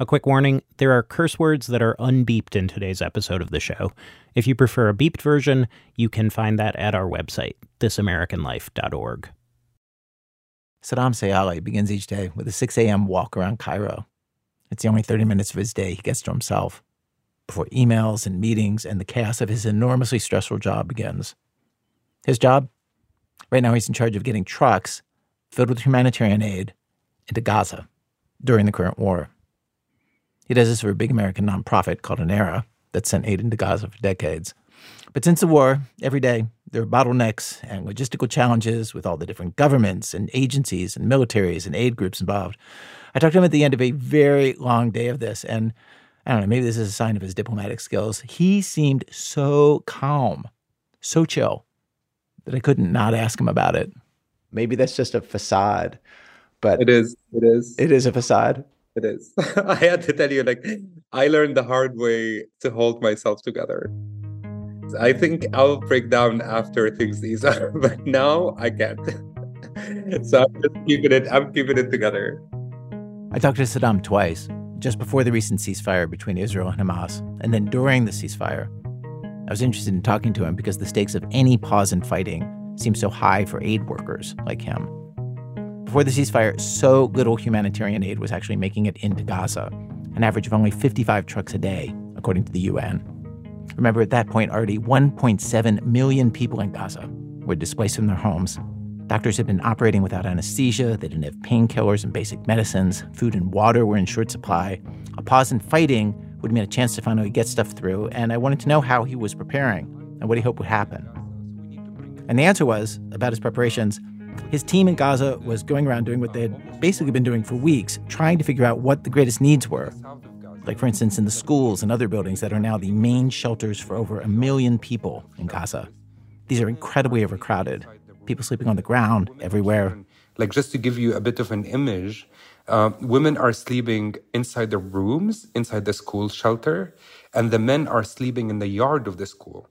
A quick warning there are curse words that are unbeeped in today's episode of the show. If you prefer a beeped version, you can find that at our website, thisamericanlife.org. Saddam Sayali begins each day with a 6 a.m. walk around Cairo. It's the only 30 minutes of his day he gets to himself before emails and meetings and the chaos of his enormously stressful job begins. His job? Right now, he's in charge of getting trucks filled with humanitarian aid into Gaza during the current war. He does this for a big American nonprofit called Anera that sent aid into Gaza for decades. But since the war, every day there are bottlenecks and logistical challenges with all the different governments and agencies and militaries and aid groups involved. I talked to him at the end of a very long day of this, and I don't know, maybe this is a sign of his diplomatic skills. He seemed so calm, so chill, that I couldn't not ask him about it. Maybe that's just a facade, but it is. It is. It is a facade. It is. I had to tell you, like, I learned the hard way to hold myself together. I think I'll break down after things ease up, but now I can't. so I'm just keeping it. I'm keeping it together. I talked to Saddam twice, just before the recent ceasefire between Israel and Hamas, and then during the ceasefire. I was interested in talking to him because the stakes of any pause in fighting seem so high for aid workers like him. Before the ceasefire, so little humanitarian aid was actually making it into Gaza, an average of only 55 trucks a day, according to the UN. Remember, at that point, already 1.7 million people in Gaza were displaced from their homes. Doctors had been operating without anesthesia, they didn't have painkillers and basic medicines, food and water were in short supply. A pause in fighting would mean a chance to finally get stuff through, and I wanted to know how he was preparing and what he hoped would happen. And the answer was about his preparations his team in Gaza was going around doing what they had basically been doing for weeks, trying to figure out what the greatest needs were. Like, for instance, in the schools and other buildings that are now the main shelters for over a million people in Gaza. These are incredibly overcrowded. People sleeping on the ground everywhere. Like, just to give you a bit of an image, uh, women are sleeping inside the rooms, inside the school shelter, and the men are sleeping in the yard of the school.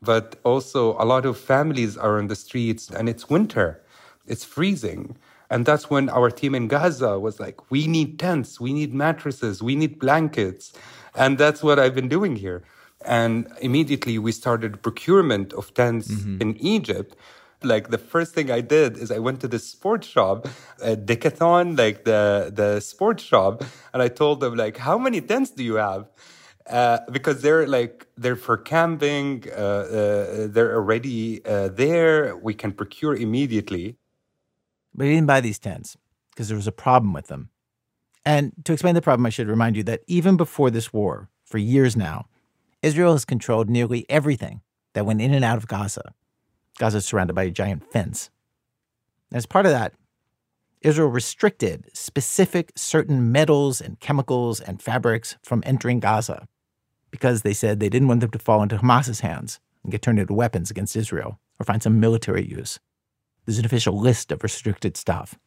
But also, a lot of families are on the streets, and it's winter it's freezing. And that's when our team in Gaza was like, we need tents, we need mattresses, we need blankets. And that's what I've been doing here. And immediately we started procurement of tents mm-hmm. in Egypt. Like the first thing I did is I went to the sports shop, a Decathlon, like the, the sports shop, and I told them like, how many tents do you have? Uh, because they're like they're for camping, uh, uh, they're already uh, there. We can procure immediately. But he didn't buy these tents because there was a problem with them. And to explain the problem, I should remind you that even before this war, for years now, Israel has controlled nearly everything that went in and out of Gaza. Gaza is surrounded by a giant fence. As part of that, Israel restricted specific certain metals and chemicals and fabrics from entering Gaza because they said they didn't want them to fall into Hamas's hands and get turned into weapons against Israel or find some military use. There's an official list of restricted stuff.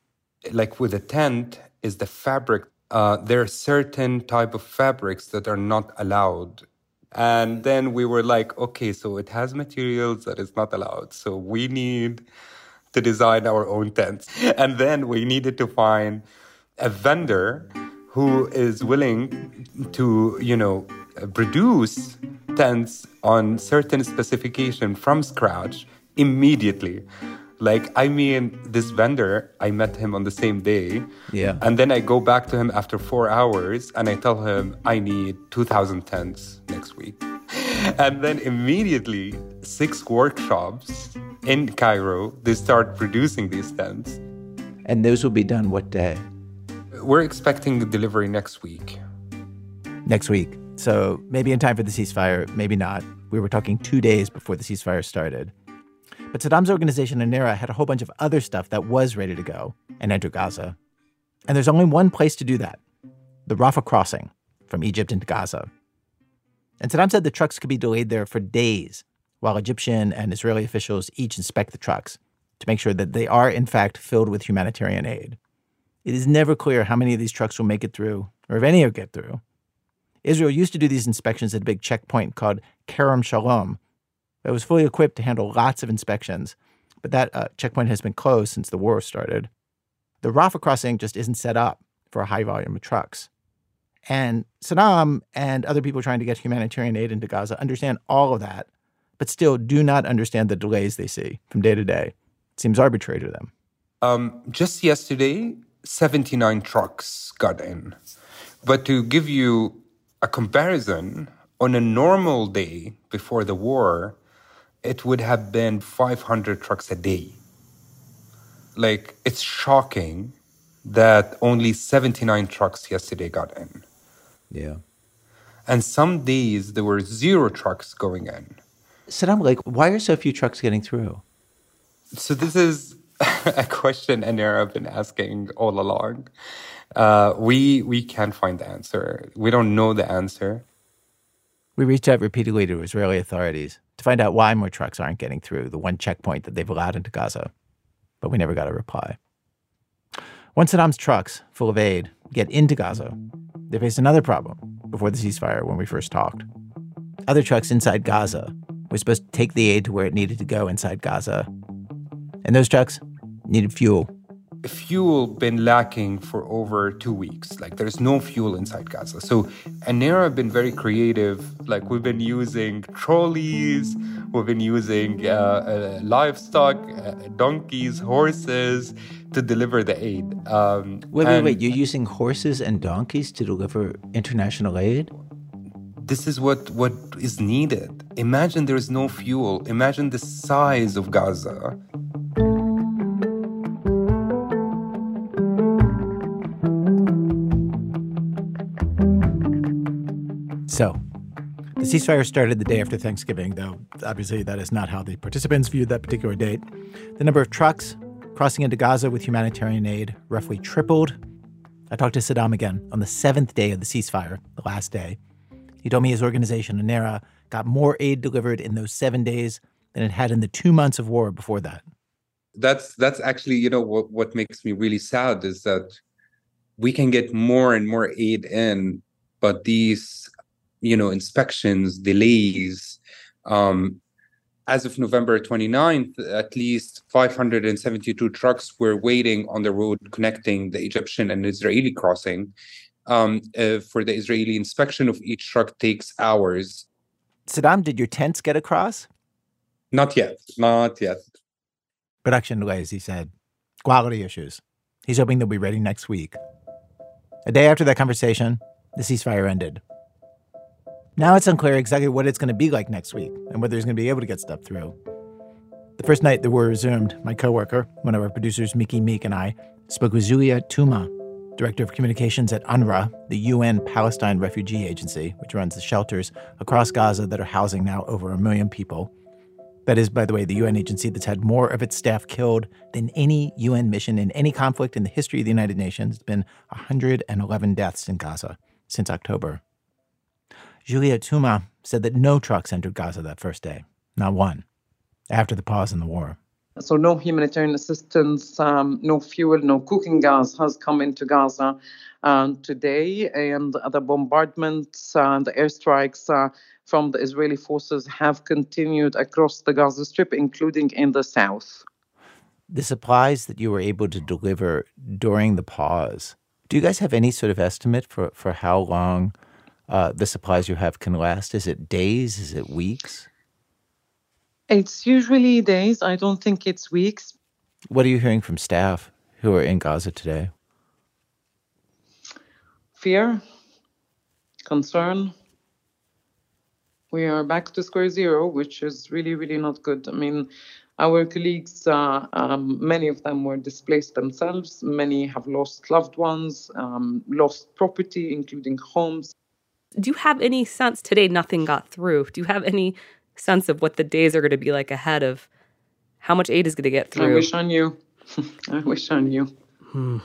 Like with a tent, is the fabric. Uh, there are certain type of fabrics that are not allowed. And then we were like, okay, so it has materials that is not allowed. So we need to design our own tents. And then we needed to find a vendor who is willing to, you know, produce tents on certain specification from scratch immediately. Like, I mean, this vendor, I met him on the same day. Yeah. And then I go back to him after four hours and I tell him I need 2,000 tents next week. And then immediately, six workshops in Cairo, they start producing these tents. And those will be done what day? We're expecting delivery next week. Next week. So maybe in time for the ceasefire, maybe not. We were talking two days before the ceasefire started. But Saddam's organization Anera had a whole bunch of other stuff that was ready to go and enter Gaza. And there's only one place to do that the Rafah crossing from Egypt into Gaza. And Saddam said the trucks could be delayed there for days while Egyptian and Israeli officials each inspect the trucks to make sure that they are, in fact, filled with humanitarian aid. It is never clear how many of these trucks will make it through, or if any will get through. Israel used to do these inspections at a big checkpoint called Kerem Shalom it was fully equipped to handle lots of inspections, but that uh, checkpoint has been closed since the war started. The Rafah crossing just isn't set up for a high volume of trucks. And Saddam and other people trying to get humanitarian aid into Gaza understand all of that, but still do not understand the delays they see from day to day. It seems arbitrary to them. Um, just yesterday, 79 trucks got in. But to give you a comparison, on a normal day before the war, it would have been 500 trucks a day. Like, it's shocking that only 79 trucks yesterday got in. Yeah. And some days there were zero trucks going in. Saddam, like, why are so few trucks getting through? So, this is a question Anera have been asking all along. Uh, we we can't find the answer. We don't know the answer. We reached out repeatedly to Israeli authorities to find out why more trucks aren't getting through the one checkpoint that they've allowed into Gaza, but we never got a reply. Once Saddam's trucks, full of aid, get into Gaza, they faced another problem before the ceasefire when we first talked. Other trucks inside Gaza were supposed to take the aid to where it needed to go inside Gaza, and those trucks needed fuel. Fuel been lacking for over two weeks. Like there's no fuel inside Gaza. So Anera have been very creative. Like we've been using trolleys, we've been using uh, uh, livestock, uh, donkeys, horses to deliver the aid. Um, wait, wait, wait! You're using horses and donkeys to deliver international aid? This is what what is needed. Imagine there is no fuel. Imagine the size of Gaza So, the ceasefire started the day after Thanksgiving, though obviously that is not how the participants viewed that particular date. The number of trucks crossing into Gaza with humanitarian aid roughly tripled. I talked to Saddam again on the seventh day of the ceasefire, the last day. He told me his organization, ANERA, got more aid delivered in those seven days than it had in the two months of war before that. That's that's actually, you know, what, what makes me really sad is that we can get more and more aid in, but these you know inspections delays. Um, as of november 29th at least 572 trucks were waiting on the road connecting the egyptian and israeli crossing. Um, uh, for the israeli inspection of each truck takes hours. Saddam did your tents get across? Not yet not yet. Production delays he said quality issues. He's hoping they'll be ready next week. A day after that conversation the ceasefire ended now it's unclear exactly what it's going to be like next week and whether he's going to be able to get stuff through. The first night the war resumed, my coworker, one of our producers, Miki Meek, and I spoke with Juliette Touma, director of communications at UNRWA, the UN Palestine Refugee Agency, which runs the shelters across Gaza that are housing now over a million people. That is, by the way, the UN agency that's had more of its staff killed than any UN mission in any conflict in the history of the United Nations. It's been 111 deaths in Gaza since October. Juliette Touma said that no trucks entered Gaza that first day, not one, after the pause in the war. So, no humanitarian assistance, um, no fuel, no cooking gas has come into Gaza uh, today. And the bombardments and the airstrikes uh, from the Israeli forces have continued across the Gaza Strip, including in the south. The supplies that you were able to deliver during the pause, do you guys have any sort of estimate for, for how long uh, the supplies you have can last? Is it days? Is it weeks? It's usually days. I don't think it's weeks. What are you hearing from staff who are in Gaza today? Fear, concern. We are back to square zero, which is really, really not good. I mean, our colleagues, uh, um, many of them were displaced themselves. Many have lost loved ones, um, lost property, including homes do you have any sense today nothing got through? Do you have any sense of what the days are going to be like ahead of how much aid is going to get through? I wish on you I wish on you Hmm.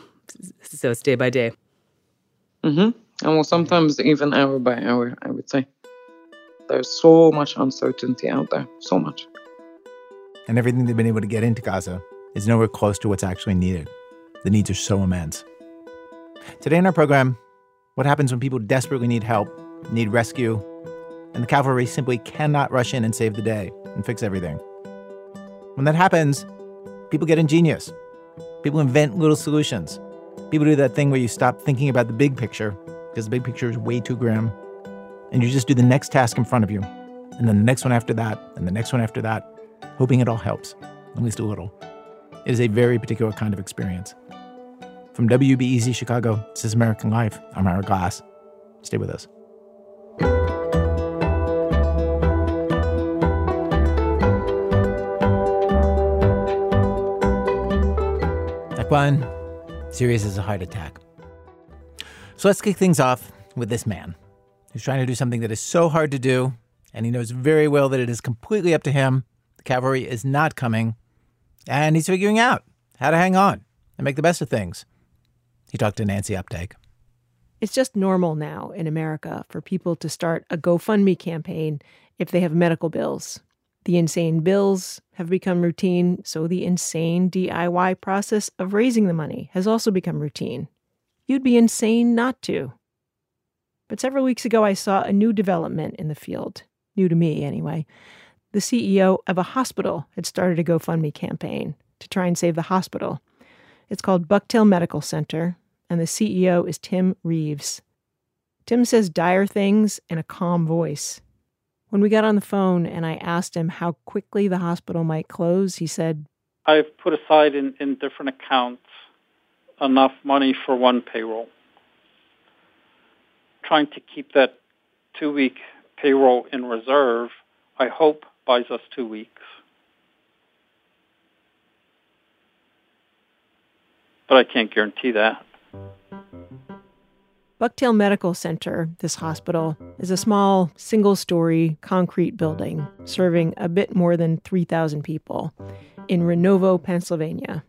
So it's day by day. Mm-hmm. And well, sometimes even hour by hour, I would say. There's so much uncertainty out there, so much. And everything they've been able to get into Gaza is nowhere close to what's actually needed. The needs are so immense. Today in our program, what happens when people desperately need help, need rescue, and the cavalry simply cannot rush in and save the day and fix everything? When that happens, people get ingenious. People invent little solutions. People do that thing where you stop thinking about the big picture because the big picture is way too grim. And you just do the next task in front of you, and then the next one after that, and the next one after that, hoping it all helps, at least a little. It is a very particular kind of experience. From WBEZ Chicago, this is American Life. I'm Ira Glass. Stay with us. Act one serious as a heart attack. So let's kick things off with this man who's trying to do something that is so hard to do, and he knows very well that it is completely up to him. The cavalry is not coming, and he's figuring out how to hang on and make the best of things. He talked to Nancy Updike. It's just normal now in America for people to start a GoFundMe campaign if they have medical bills. The insane bills have become routine, so the insane DIY process of raising the money has also become routine. You'd be insane not to. But several weeks ago, I saw a new development in the field, new to me anyway. The CEO of a hospital had started a GoFundMe campaign to try and save the hospital. It's called Bucktail Medical Center, and the CEO is Tim Reeves. Tim says dire things in a calm voice. When we got on the phone and I asked him how quickly the hospital might close, he said, I've put aside in, in different accounts enough money for one payroll. Trying to keep that two week payroll in reserve, I hope buys us two weeks. But I can't guarantee that. Bucktail Medical Center, this hospital, is a small, single story concrete building serving a bit more than 3,000 people in Renovo, Pennsylvania.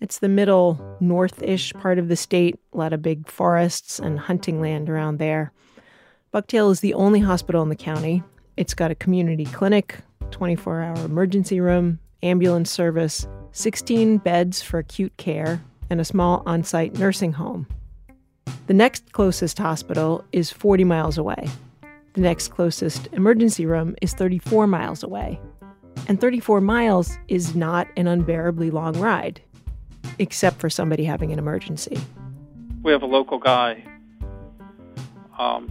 It's the middle, north ish part of the state, a lot of big forests and hunting land around there. Bucktail is the only hospital in the county. It's got a community clinic, 24 hour emergency room, ambulance service, 16 beds for acute care, and a small on site nursing home. The next closest hospital is 40 miles away. The next closest emergency room is 34 miles away. And 34 miles is not an unbearably long ride, except for somebody having an emergency. We have a local guy. Um,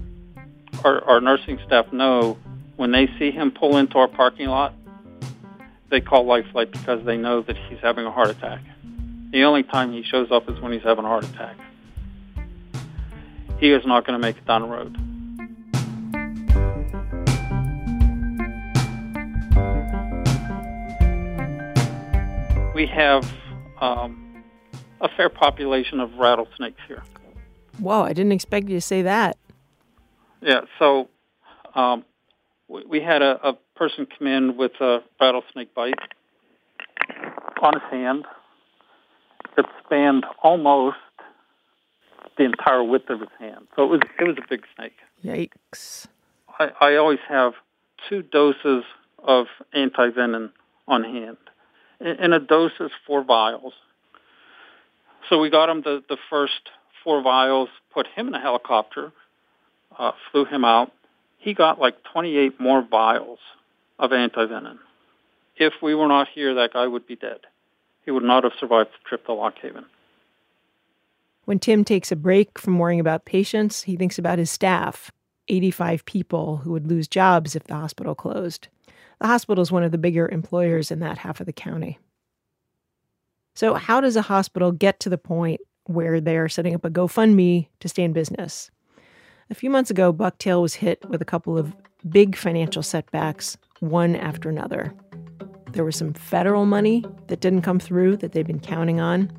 our, our nursing staff know when they see him pull into our parking lot, they call LifeFlight because they know that he's having a heart attack. The only time he shows up is when he's having a heart attack. He is not going to make it down the road. We have um, a fair population of rattlesnakes here. Whoa, I didn't expect you to say that. Yeah, so um, we, we had a, a person come in with a rattlesnake bite on his hand. It spanned almost the entire width of his hand. So it was it was a big snake. Yikes. I, I always have two doses of anti-venom on hand. And a dose is four vials. So we got him the, the first four vials, put him in a helicopter, uh, flew him out. He got like 28 more vials of anti-venom. If we were not here, that guy would be dead. He would not have survived the trip to Lock Haven. When Tim takes a break from worrying about patients, he thinks about his staff 85 people who would lose jobs if the hospital closed. The hospital is one of the bigger employers in that half of the county. So, how does a hospital get to the point where they're setting up a GoFundMe to stay in business? A few months ago, Bucktail was hit with a couple of big financial setbacks, one after another. There was some federal money that didn't come through that they've been counting on.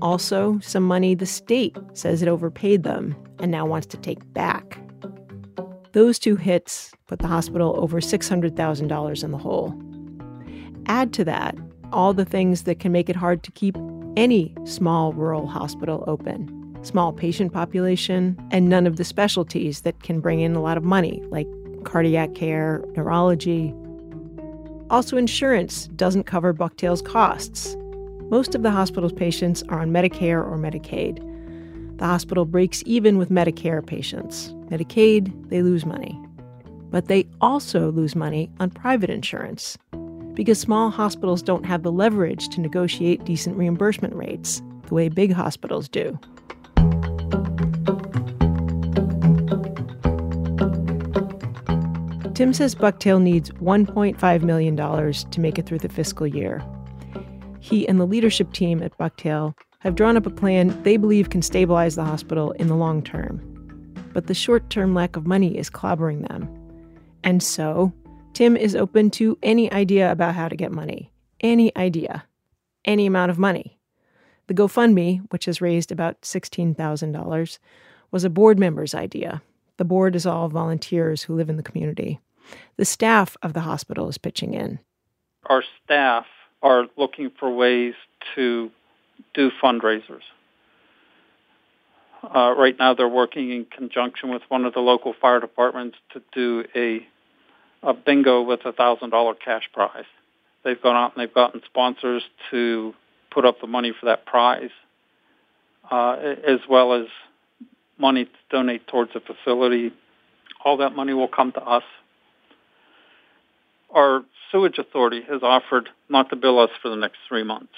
Also, some money the state says it overpaid them and now wants to take back. Those two hits put the hospital over $600,000 in the hole. Add to that all the things that can make it hard to keep any small rural hospital open small patient population, and none of the specialties that can bring in a lot of money, like cardiac care, neurology. Also, insurance doesn't cover Bucktail's costs. Most of the hospital's patients are on Medicare or Medicaid. The hospital breaks even with Medicare patients. Medicaid, they lose money. But they also lose money on private insurance because small hospitals don't have the leverage to negotiate decent reimbursement rates the way big hospitals do. Tim says Bucktail needs $1.5 million to make it through the fiscal year. He and the leadership team at Bucktail have drawn up a plan they believe can stabilize the hospital in the long term. But the short term lack of money is clobbering them. And so, Tim is open to any idea about how to get money. Any idea. Any amount of money. The GoFundMe, which has raised about $16,000, was a board member's idea. The board is all volunteers who live in the community. The staff of the hospital is pitching in. Our staff are looking for ways to do fundraisers. Uh, right now, they're working in conjunction with one of the local fire departments to do a, a bingo with a thousand dollar cash prize. They've gone out and they've gotten sponsors to put up the money for that prize, uh, as well as money to donate towards the facility. All that money will come to us. Our sewage authority has offered not to bill us for the next three months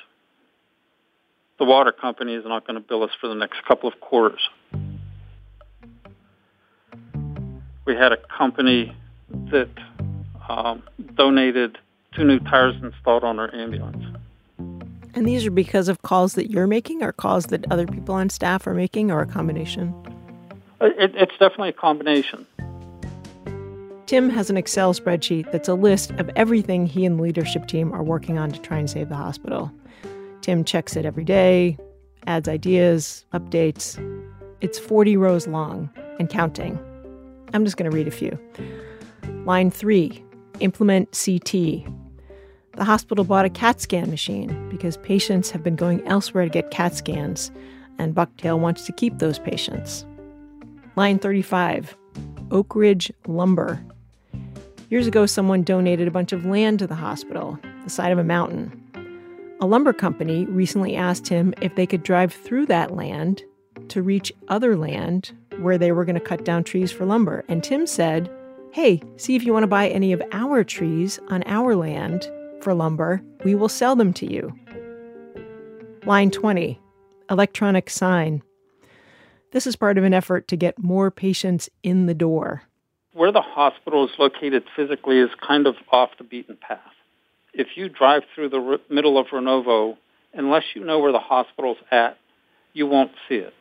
the water company is not going to bill us for the next couple of quarters. We had a company that um, donated two new tires installed on our ambulance. And these are because of calls that you're making, or calls that other people on staff are making, or a combination? It, it's definitely a combination. Tim has an Excel spreadsheet that's a list of everything he and the leadership team are working on to try and save the hospital. Tim checks it every day, adds ideas, updates. It's 40 rows long and counting. I'm just going to read a few. Line 3 Implement CT. The hospital bought a CAT scan machine because patients have been going elsewhere to get CAT scans, and Bucktail wants to keep those patients. Line 35 Oak Ridge Lumber. Years ago, someone donated a bunch of land to the hospital, the side of a mountain. A lumber company recently asked him if they could drive through that land to reach other land where they were going to cut down trees for lumber. And Tim said, Hey, see if you want to buy any of our trees on our land for lumber. We will sell them to you. Line 20 Electronic sign. This is part of an effort to get more patients in the door. Where the hospital is located physically is kind of off the beaten path if you drive through the middle of Renovo, unless you know where the hospital's at, you won't see it.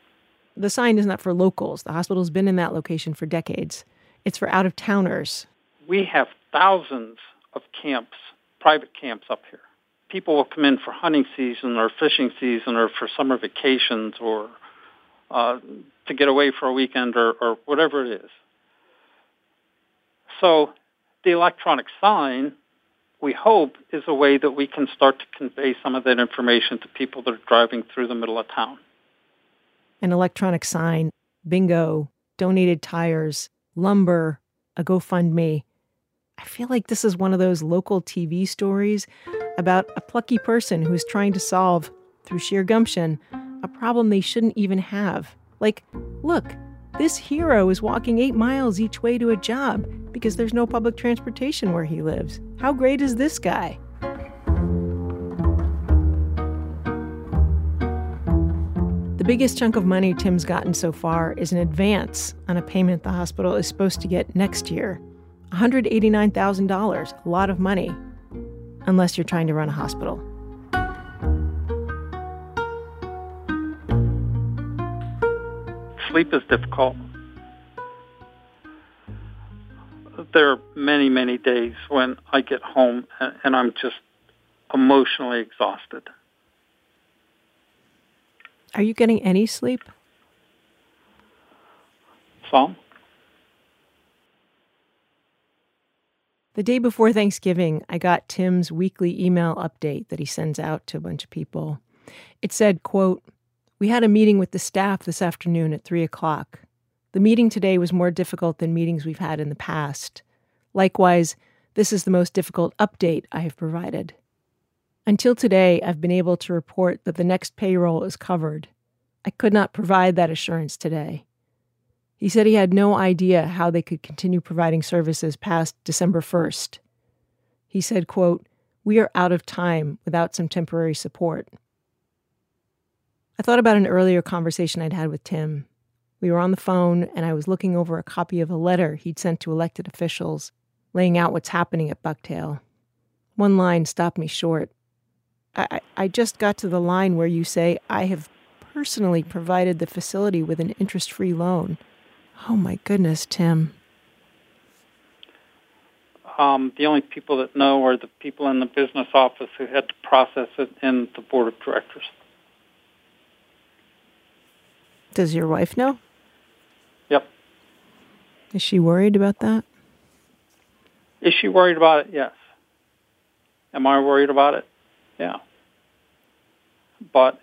The sign is not for locals. The hospital's been in that location for decades. It's for out of towners. We have thousands of camps, private camps up here. People will come in for hunting season or fishing season or for summer vacations or uh, to get away for a weekend or, or whatever it is. So the electronic sign we hope is a way that we can start to convey some of that information to people that are driving through the middle of town. An electronic sign, bingo, donated tires, lumber, a GoFundMe. I feel like this is one of those local TV stories about a plucky person who's trying to solve, through sheer gumption, a problem they shouldn't even have. Like, look, this hero is walking eight miles each way to a job because there's no public transportation where he lives. How great is this guy? The biggest chunk of money Tim's gotten so far is an advance on a payment the hospital is supposed to get next year $189,000, a lot of money, unless you're trying to run a hospital. Sleep is difficult. there are many, many days when I get home and, and I'm just emotionally exhausted. Are you getting any sleep? Some. The day before Thanksgiving, I got Tim's weekly email update that he sends out to a bunch of people. It said, quote, We had a meeting with the staff this afternoon at three o'clock. The meeting today was more difficult than meetings we've had in the past. Likewise, this is the most difficult update I have provided. Until today, I've been able to report that the next payroll is covered. I could not provide that assurance today. He said he had no idea how they could continue providing services past December 1st. He said, quote, We are out of time without some temporary support. I thought about an earlier conversation I'd had with Tim. We were on the phone, and I was looking over a copy of a letter he'd sent to elected officials. laying out what's happening at Bucktail. One line stopped me short. I, I just got to the line where you say, I have personally provided the facility with an interest free loan. Oh my goodness, Tim. Um, the only people that know are the people in the business office who had to process it and the board of directors. Does your wife know? Yep. Is she worried about that? Is she worried about it? Yes. Am I worried about it? Yeah. But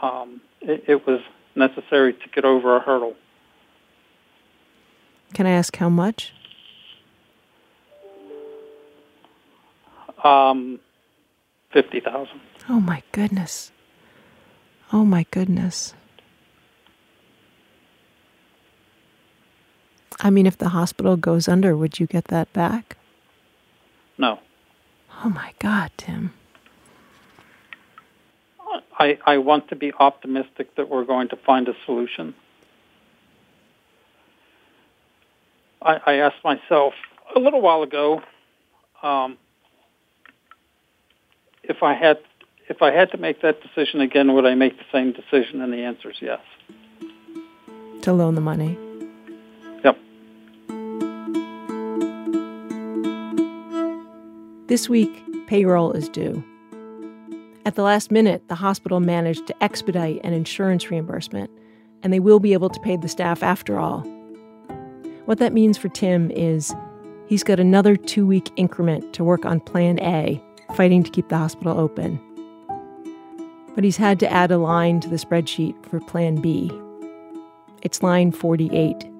um, it, it was necessary to get over a hurdle. Can I ask how much? Um, fifty thousand. Oh my goodness. Oh my goodness. I mean, if the hospital goes under, would you get that back? No. Oh my God, Tim. I, I want to be optimistic that we're going to find a solution. I, I asked myself a little while ago um, if I had if I had to make that decision again, would I make the same decision? And the answer is yes. To loan the money. This week, payroll is due. At the last minute, the hospital managed to expedite an insurance reimbursement, and they will be able to pay the staff after all. What that means for Tim is he's got another two week increment to work on Plan A, fighting to keep the hospital open. But he's had to add a line to the spreadsheet for Plan B. It's line 48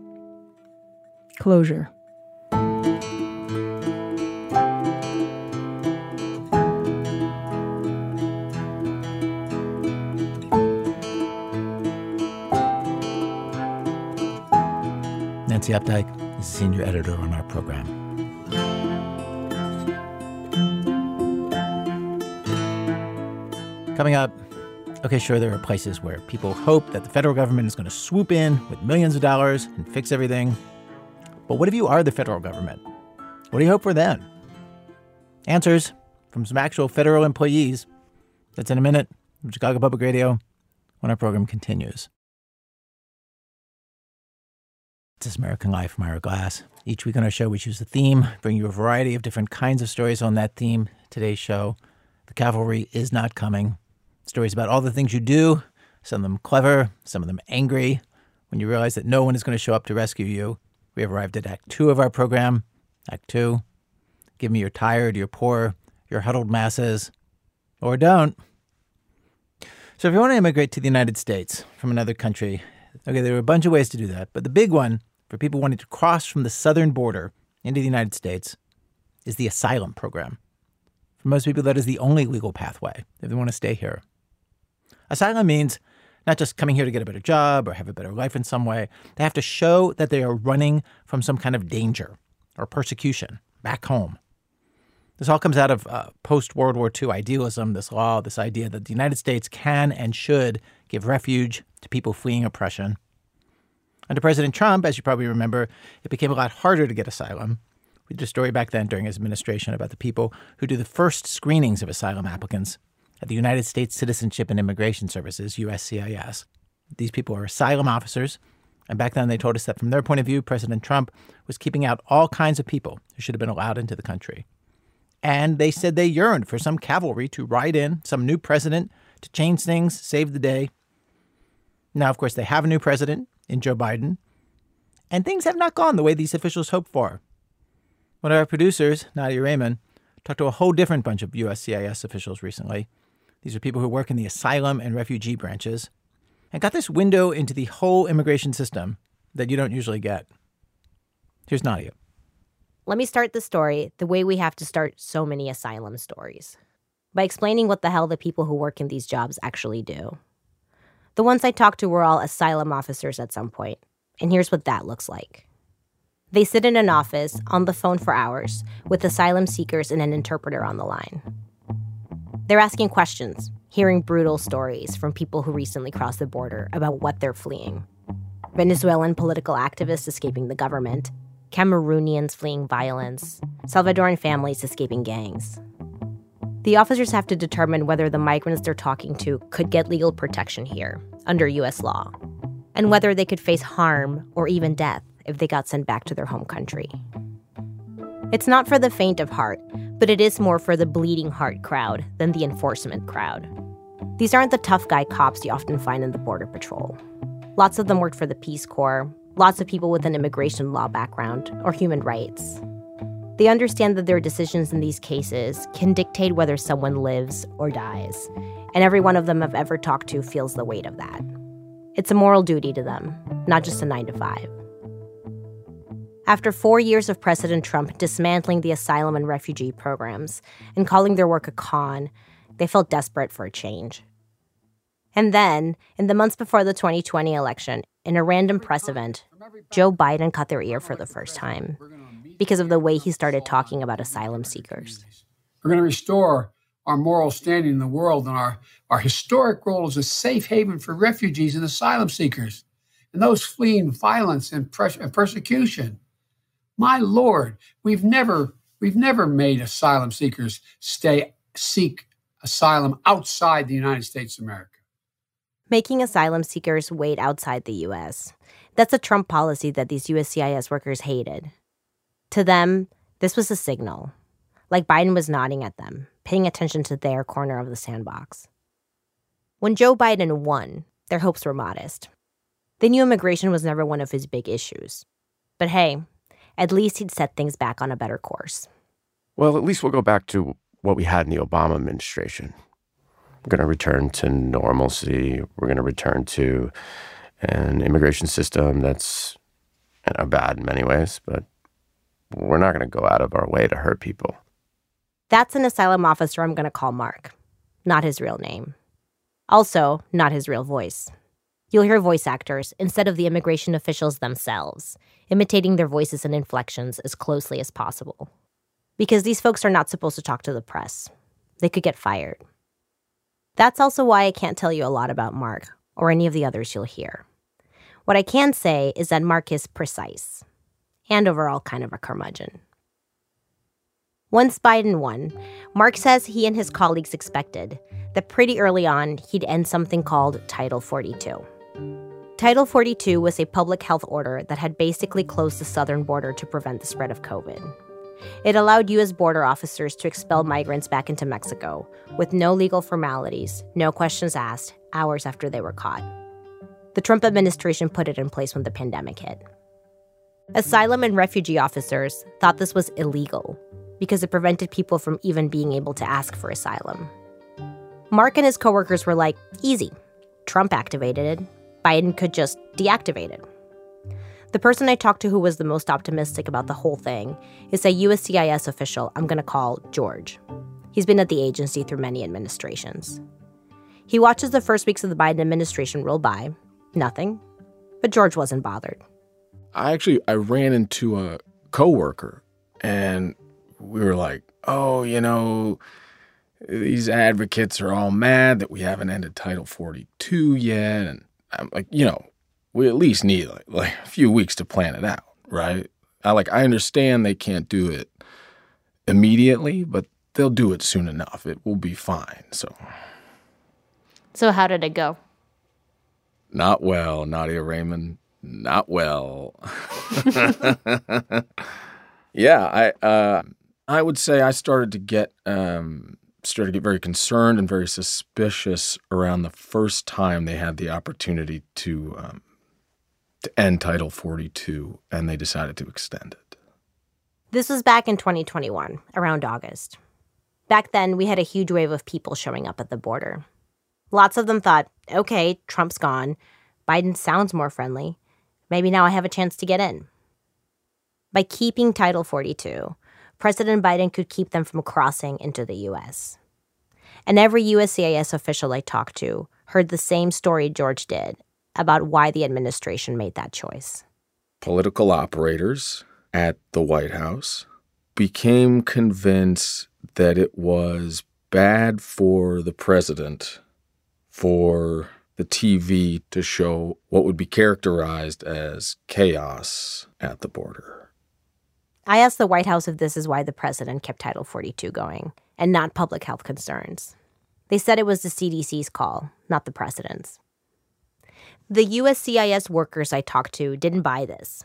Closure. Nancy Updike is senior editor on our program. Coming up, okay, sure, there are places where people hope that the federal government is going to swoop in with millions of dollars and fix everything. But what if you are the federal government? What do you hope for then? Answers from some actual federal employees. That's in a minute from Chicago Public Radio when our program continues. This is American Life, I'm Ira Glass. Each week on our show, we choose a theme, bring you a variety of different kinds of stories on that theme. Today's show, The Cavalry is Not Coming. Stories about all the things you do, some of them clever, some of them angry, when you realize that no one is going to show up to rescue you. We have arrived at Act Two of our program. Act Two. Give me your tired, your poor, your huddled masses, or don't. So, if you want to immigrate to the United States from another country, okay, there are a bunch of ways to do that, but the big one for people wanting to cross from the southern border into the United States is the asylum program. For most people, that is the only legal pathway if they want to stay here. Asylum means not just coming here to get a better job or have a better life in some way. They have to show that they are running from some kind of danger or persecution back home. This all comes out of uh, post World War II idealism, this law, this idea that the United States can and should give refuge to people fleeing oppression. Under President Trump, as you probably remember, it became a lot harder to get asylum. We did a story back then during his administration about the people who do the first screenings of asylum applicants at the United States Citizenship and Immigration Services, USCIS. These people are asylum officers, and back then they told us that from their point of view, President Trump was keeping out all kinds of people who should have been allowed into the country. And they said they yearned for some cavalry to ride in, some new president to change things, save the day. Now, of course, they have a new president in Joe Biden, and things have not gone the way these officials hoped for. One of our producers, Nadia Reiman, talked to a whole different bunch of USCIS officials recently. These are people who work in the asylum and refugee branches and got this window into the whole immigration system that you don't usually get. Here's Nadia. Let me start the story the way we have to start so many asylum stories by explaining what the hell the people who work in these jobs actually do. The ones I talked to were all asylum officers at some point, and here's what that looks like. They sit in an office on the phone for hours with asylum seekers and an interpreter on the line. They're asking questions, hearing brutal stories from people who recently crossed the border about what they're fleeing Venezuelan political activists escaping the government, Cameroonians fleeing violence, Salvadoran families escaping gangs. The officers have to determine whether the migrants they're talking to could get legal protection here under US law, and whether they could face harm or even death if they got sent back to their home country. It's not for the faint of heart, but it is more for the bleeding heart crowd than the enforcement crowd. These aren't the tough guy cops you often find in the Border Patrol. Lots of them worked for the Peace Corps, lots of people with an immigration law background or human rights. They understand that their decisions in these cases can dictate whether someone lives or dies, and every one of them I've ever talked to feels the weight of that. It's a moral duty to them, not just a nine to five. After four years of President Trump dismantling the asylum and refugee programs and calling their work a con, they felt desperate for a change. And then, in the months before the 2020 election, in a random press event, Joe Biden caught their ear for the first time because of the way he started talking about asylum seekers. We're going to restore our moral standing in the world and our, our historic role as a safe haven for refugees and asylum seekers and those fleeing violence and, pres- and persecution. My Lord, we've never we've never made asylum seekers stay seek asylum outside the United States of America. Making asylum seekers wait outside the US. That's a Trump policy that these USCIS workers hated. To them, this was a signal, like Biden was nodding at them, paying attention to their corner of the sandbox. When Joe Biden won, their hopes were modest. They knew immigration was never one of his big issues. But hey, at least he'd set things back on a better course. Well, at least we'll go back to what we had in the Obama administration. We're going to return to normalcy. We're going to return to an immigration system that's bad in many ways, but we're not going to go out of our way to hurt people. That's an asylum officer I'm going to call Mark, not his real name. Also, not his real voice. You'll hear voice actors instead of the immigration officials themselves, imitating their voices and inflections as closely as possible. Because these folks are not supposed to talk to the press, they could get fired. That's also why I can't tell you a lot about Mark or any of the others you'll hear. What I can say is that Mark is precise and overall kind of a curmudgeon. Once Biden won, Mark says he and his colleagues expected that pretty early on he'd end something called Title 42. Title 42 was a public health order that had basically closed the southern border to prevent the spread of COVID. It allowed U.S. border officers to expel migrants back into Mexico with no legal formalities, no questions asked, hours after they were caught. The Trump administration put it in place when the pandemic hit. Asylum and refugee officers thought this was illegal because it prevented people from even being able to ask for asylum. Mark and his coworkers were like, easy. Trump activated it. Biden could just deactivate it. The person I talked to who was the most optimistic about the whole thing is a USCIS official I'm going to call George. He's been at the agency through many administrations. He watches the first weeks of the Biden administration roll by. Nothing. But George wasn't bothered. I actually I ran into a coworker and we were like, "Oh, you know, these advocates are all mad that we haven't ended Title 42 yet." And I'm like, "You know, we at least need like, like a few weeks to plan it out, right? I like I understand they can't do it immediately, but they'll do it soon enough. It will be fine." So So how did it go? Not well, Nadia Reiman not well. yeah, I uh, I would say I started to get um, started to get very concerned and very suspicious around the first time they had the opportunity to um, to end Title 42, and they decided to extend it. This was back in 2021, around August. Back then, we had a huge wave of people showing up at the border. Lots of them thought, okay, Trump's gone. Biden sounds more friendly. Maybe now I have a chance to get in. By keeping Title 42, President Biden could keep them from crossing into the U.S. And every USCIS official I talked to heard the same story George did about why the administration made that choice. Political operators at the White House became convinced that it was bad for the president for the TV to show what would be characterized as chaos at the border. I asked the White House if this is why the president kept Title 42 going and not public health concerns. They said it was the CDC's call, not the president's. The USCIS workers I talked to didn't buy this.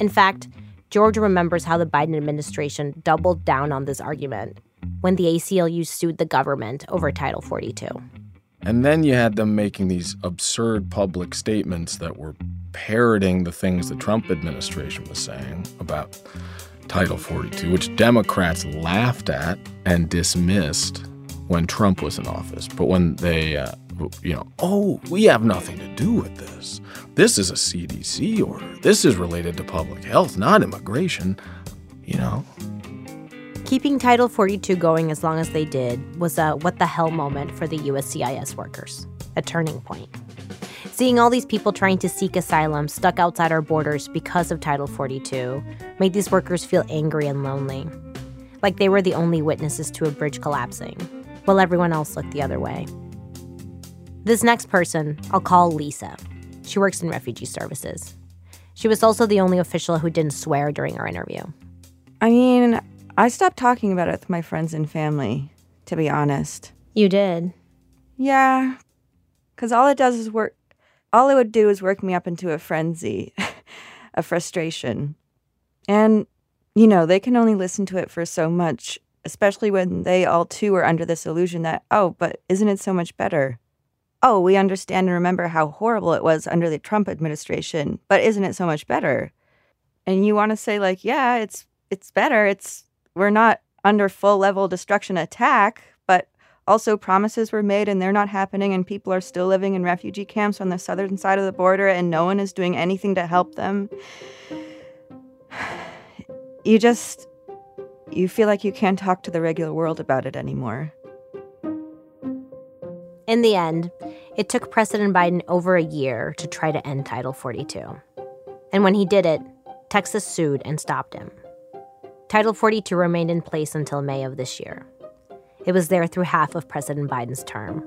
In fact, George remembers how the Biden administration doubled down on this argument when the ACLU sued the government over Title 42. And then you had them making these absurd public statements that were parroting the things the Trump administration was saying about Title 42, which Democrats laughed at and dismissed when Trump was in office. But when they, uh, you know, oh, we have nothing to do with this. This is a CDC order. This is related to public health, not immigration, you know. Keeping Title 42 going as long as they did was a what the hell moment for the USCIS workers, a turning point. Seeing all these people trying to seek asylum stuck outside our borders because of Title 42 made these workers feel angry and lonely, like they were the only witnesses to a bridge collapsing, while everyone else looked the other way. This next person, I'll call Lisa. She works in refugee services. She was also the only official who didn't swear during our interview. I mean, I stopped talking about it with my friends and family, to be honest. You did? Yeah. Because all it does is work. All it would do is work me up into a frenzy, a frustration. And, you know, they can only listen to it for so much, especially when they all too are under this illusion that, oh, but isn't it so much better? Oh, we understand and remember how horrible it was under the Trump administration, but isn't it so much better? And you want to say, like, yeah, it's it's better. It's we're not under full level destruction attack, but also promises were made and they're not happening, and people are still living in refugee camps on the southern side of the border, and no one is doing anything to help them. You just you feel like you can't talk to the regular world about it anymore. In the end, it took President Biden over a year to try to end Title 42. And when he did it, Texas sued and stopped him. Title 42 remained in place until May of this year. It was there through half of President Biden's term.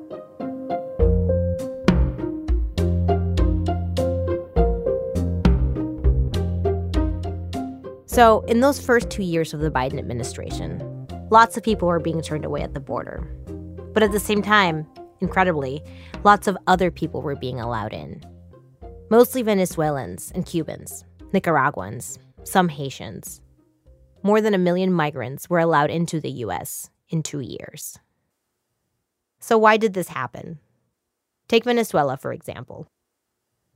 So, in those first two years of the Biden administration, lots of people were being turned away at the border. But at the same time, incredibly, lots of other people were being allowed in. Mostly Venezuelans and Cubans, Nicaraguans, some Haitians. More than a million migrants were allowed into the US in two years. So, why did this happen? Take Venezuela, for example.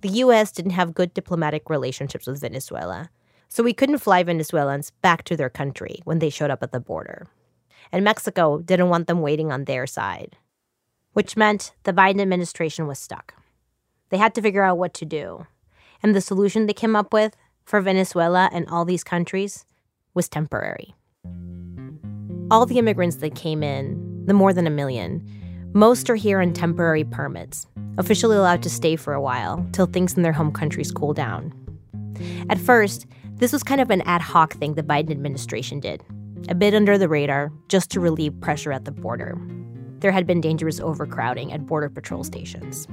The US didn't have good diplomatic relationships with Venezuela, so we couldn't fly Venezuelans back to their country when they showed up at the border. And Mexico didn't want them waiting on their side, which meant the Biden administration was stuck. They had to figure out what to do. And the solution they came up with for Venezuela and all these countries was temporary. All the immigrants that came in, the more than a million, most are here on temporary permits, officially allowed to stay for a while till things in their home countries cool down. At first, this was kind of an ad hoc thing the Biden administration did, a bit under the radar, just to relieve pressure at the border. There had been dangerous overcrowding at Border Patrol stations.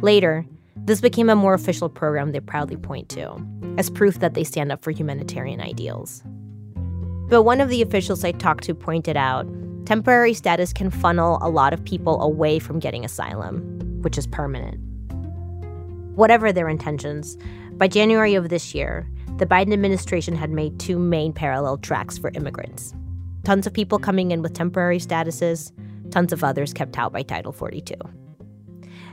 Later, this became a more official program they proudly point to, as proof that they stand up for humanitarian ideals. But one of the officials I talked to pointed out temporary status can funnel a lot of people away from getting asylum, which is permanent. Whatever their intentions, by January of this year, the Biden administration had made two main parallel tracks for immigrants tons of people coming in with temporary statuses, tons of others kept out by Title 42.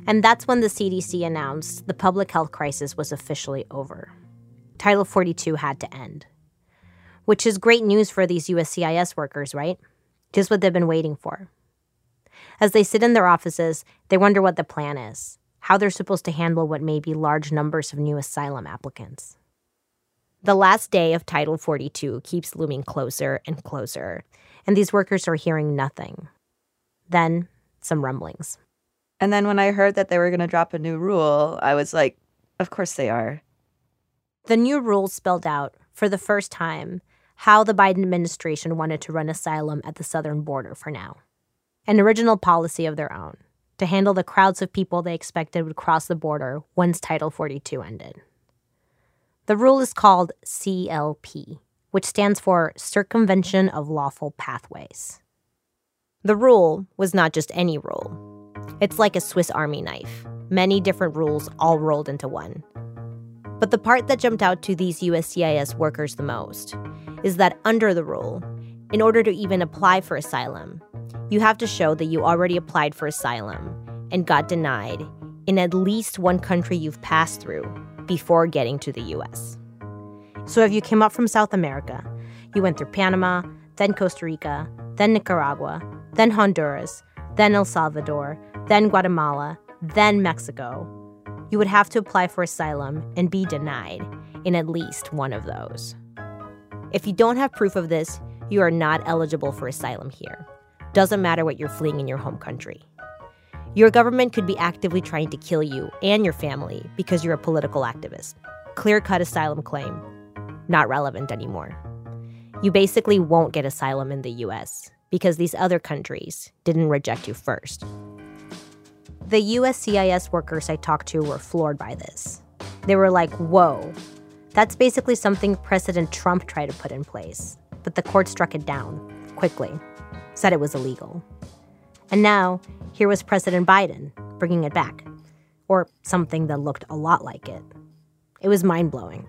And that's when the CDC announced the public health crisis was officially over. Title 42 had to end. Which is great news for these USCIS workers, right? Just what they've been waiting for. As they sit in their offices, they wonder what the plan is, how they're supposed to handle what may be large numbers of new asylum applicants. The last day of Title 42 keeps looming closer and closer, and these workers are hearing nothing. Then, some rumblings. And then when I heard that they were going to drop a new rule, I was like, of course they are. The new rules spelled out, for the first time, how the Biden administration wanted to run asylum at the southern border for now. An original policy of their own to handle the crowds of people they expected would cross the border once Title 42 ended. The rule is called CLP, which stands for Circumvention of Lawful Pathways. The rule was not just any rule, it's like a Swiss Army knife, many different rules all rolled into one. But the part that jumped out to these USCIS workers the most is that under the rule, in order to even apply for asylum, you have to show that you already applied for asylum and got denied in at least one country you've passed through before getting to the US. So if you came up from South America, you went through Panama, then Costa Rica, then Nicaragua, then Honduras, then El Salvador, then Guatemala, then Mexico, you would have to apply for asylum and be denied in at least one of those. If you don't have proof of this, you are not eligible for asylum here. Doesn't matter what you're fleeing in your home country. Your government could be actively trying to kill you and your family because you're a political activist. Clear cut asylum claim. Not relevant anymore. You basically won't get asylum in the US because these other countries didn't reject you first. The USCIS workers I talked to were floored by this. They were like, whoa, that's basically something President Trump tried to put in place, but the court struck it down quickly, said it was illegal. And now, here was President Biden bringing it back, or something that looked a lot like it. It was mind blowing.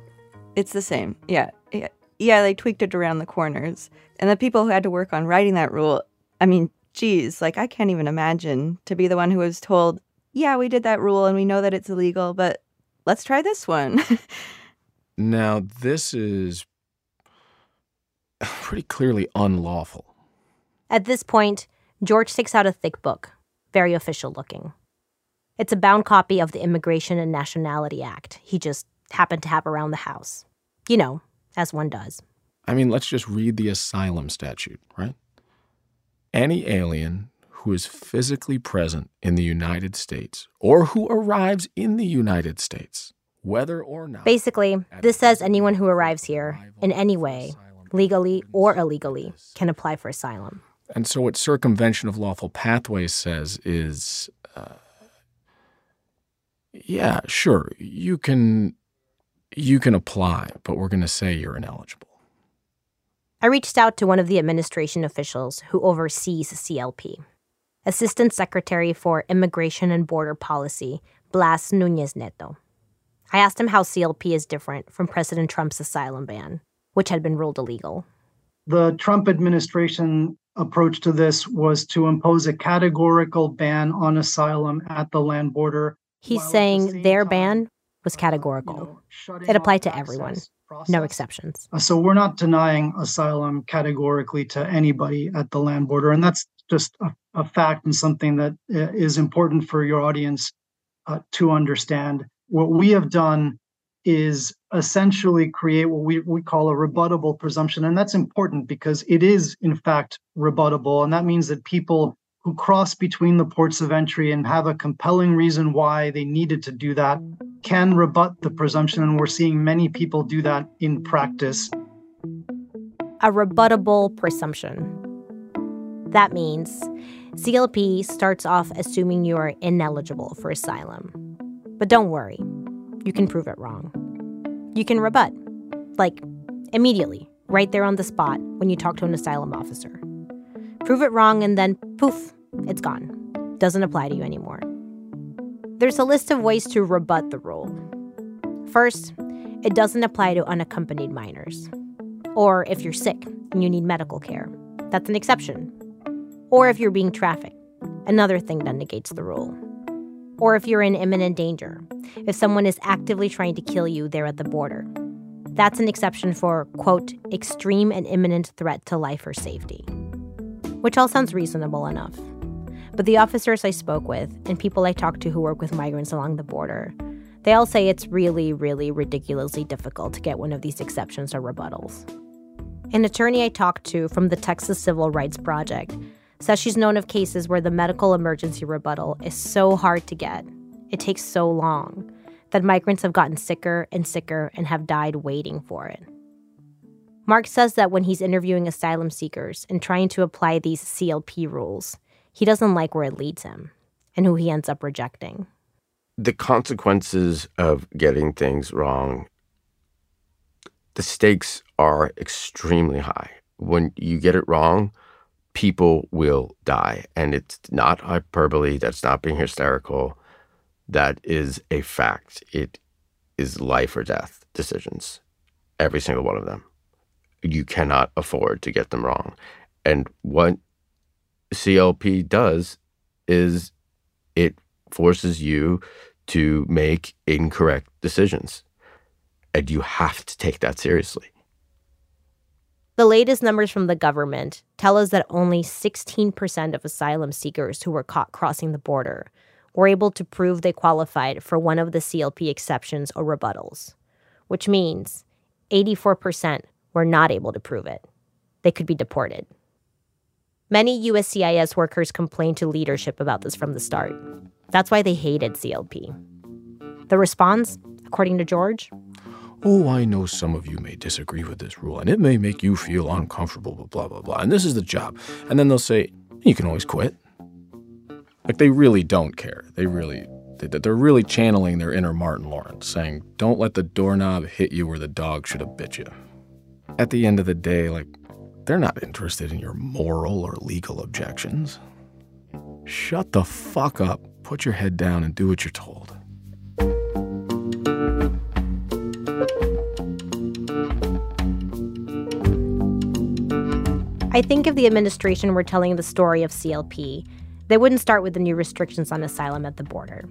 It's the same. Yeah. yeah. They tweaked it around the corners. And the people who had to work on writing that rule, I mean, geez, like I can't even imagine to be the one who was told, yeah, we did that rule and we know that it's illegal, but let's try this one. now, this is pretty clearly unlawful. At this point, George takes out a thick book, very official looking. It's a bound copy of the Immigration and Nationality Act he just happened to have around the house. You know, as one does. I mean, let's just read the asylum statute, right? Any alien who is physically present in the United States or who arrives in the United States, whether or not. Basically, this says anyone who arrives here in any way, legally or illegally, can apply for asylum. And so, what circumvention of lawful pathways says is uh, yeah, sure, you can you can apply, but we're going to say you're ineligible. I reached out to one of the administration officials who oversees CLP, Assistant Secretary for Immigration and Border Policy, Blas Nunez Neto. I asked him how CLP is different from President Trump's asylum ban, which had been ruled illegal. The Trump administration approach to this was to impose a categorical ban on asylum at the land border. He's saying the their time, ban was categorical. You know, it applied to everyone, process. no exceptions. Uh, so we're not denying asylum categorically to anybody at the land border. And that's just a, a fact and something that uh, important for your audience uh, to understand. What we have done is essentially create what we, we call a rebuttable presumption. And that's important because it is, in fact, rebuttable. And that means that people who cross between the ports of entry and have a compelling reason why they needed to do that can rebut the presumption. And we're seeing many people do that in practice. A rebuttable presumption. That means CLP starts off assuming you are ineligible for asylum. But don't worry, you can prove it wrong. You can rebut, like immediately, right there on the spot when you talk to an asylum officer. Prove it wrong, and then poof, it's gone. Doesn't apply to you anymore. There's a list of ways to rebut the rule. First, it doesn't apply to unaccompanied minors. Or if you're sick and you need medical care, that's an exception. Or if you're being trafficked, another thing that negates the rule. Or if you're in imminent danger, if someone is actively trying to kill you there at the border. That's an exception for, quote, extreme and imminent threat to life or safety. Which all sounds reasonable enough. But the officers I spoke with and people I talked to who work with migrants along the border, they all say it's really, really ridiculously difficult to get one of these exceptions or rebuttals. An attorney I talked to from the Texas Civil Rights Project says she's known of cases where the medical emergency rebuttal is so hard to get, it takes so long, that migrants have gotten sicker and sicker and have died waiting for it. Mark says that when he's interviewing asylum seekers and trying to apply these CLP rules, he doesn't like where it leads him and who he ends up rejecting. The consequences of getting things wrong, the stakes are extremely high. When you get it wrong, people will die. And it's not hyperbole, that's not being hysterical. That is a fact. It is life or death decisions, every single one of them. You cannot afford to get them wrong. And what CLP does is it forces you to make incorrect decisions. And you have to take that seriously. The latest numbers from the government tell us that only 16% of asylum seekers who were caught crossing the border were able to prove they qualified for one of the CLP exceptions or rebuttals, which means 84% were not able to prove it. They could be deported. Many USCIS workers complained to leadership about this from the start. That's why they hated CLP. The response, according to George, Oh, I know some of you may disagree with this rule, and it may make you feel uncomfortable, but blah, blah, blah. And this is the job. And then they'll say, you can always quit. Like they really don't care. They really, they're really channeling their inner Martin Lawrence, saying, don't let the doorknob hit you where the dog should have bit you. At the end of the day, like, they're not interested in your moral or legal objections. Shut the fuck up, put your head down, and do what you're told. I think if the administration were telling the story of CLP, they wouldn't start with the new restrictions on asylum at the border.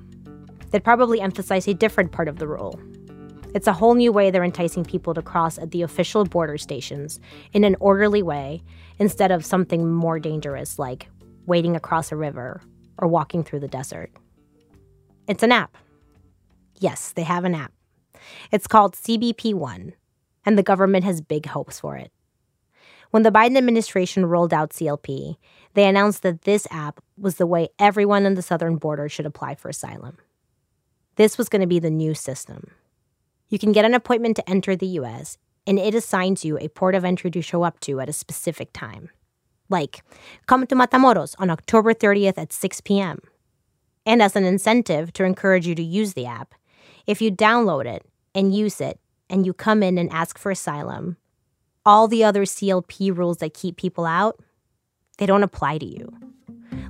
They'd probably emphasize a different part of the rule. It's a whole new way they're enticing people to cross at the official border stations in an orderly way instead of something more dangerous like wading across a river or walking through the desert. It's an app. Yes, they have an app. It's called CBP One, and the government has big hopes for it. When the Biden administration rolled out CLP, they announced that this app was the way everyone on the southern border should apply for asylum. This was going to be the new system. You can get an appointment to enter the US, and it assigns you a port of entry to show up to at a specific time. Like, come to Matamoros on October 30th at 6 p.m. And as an incentive to encourage you to use the app, if you download it and use it, and you come in and ask for asylum, all the other CLP rules that keep people out, they don't apply to you.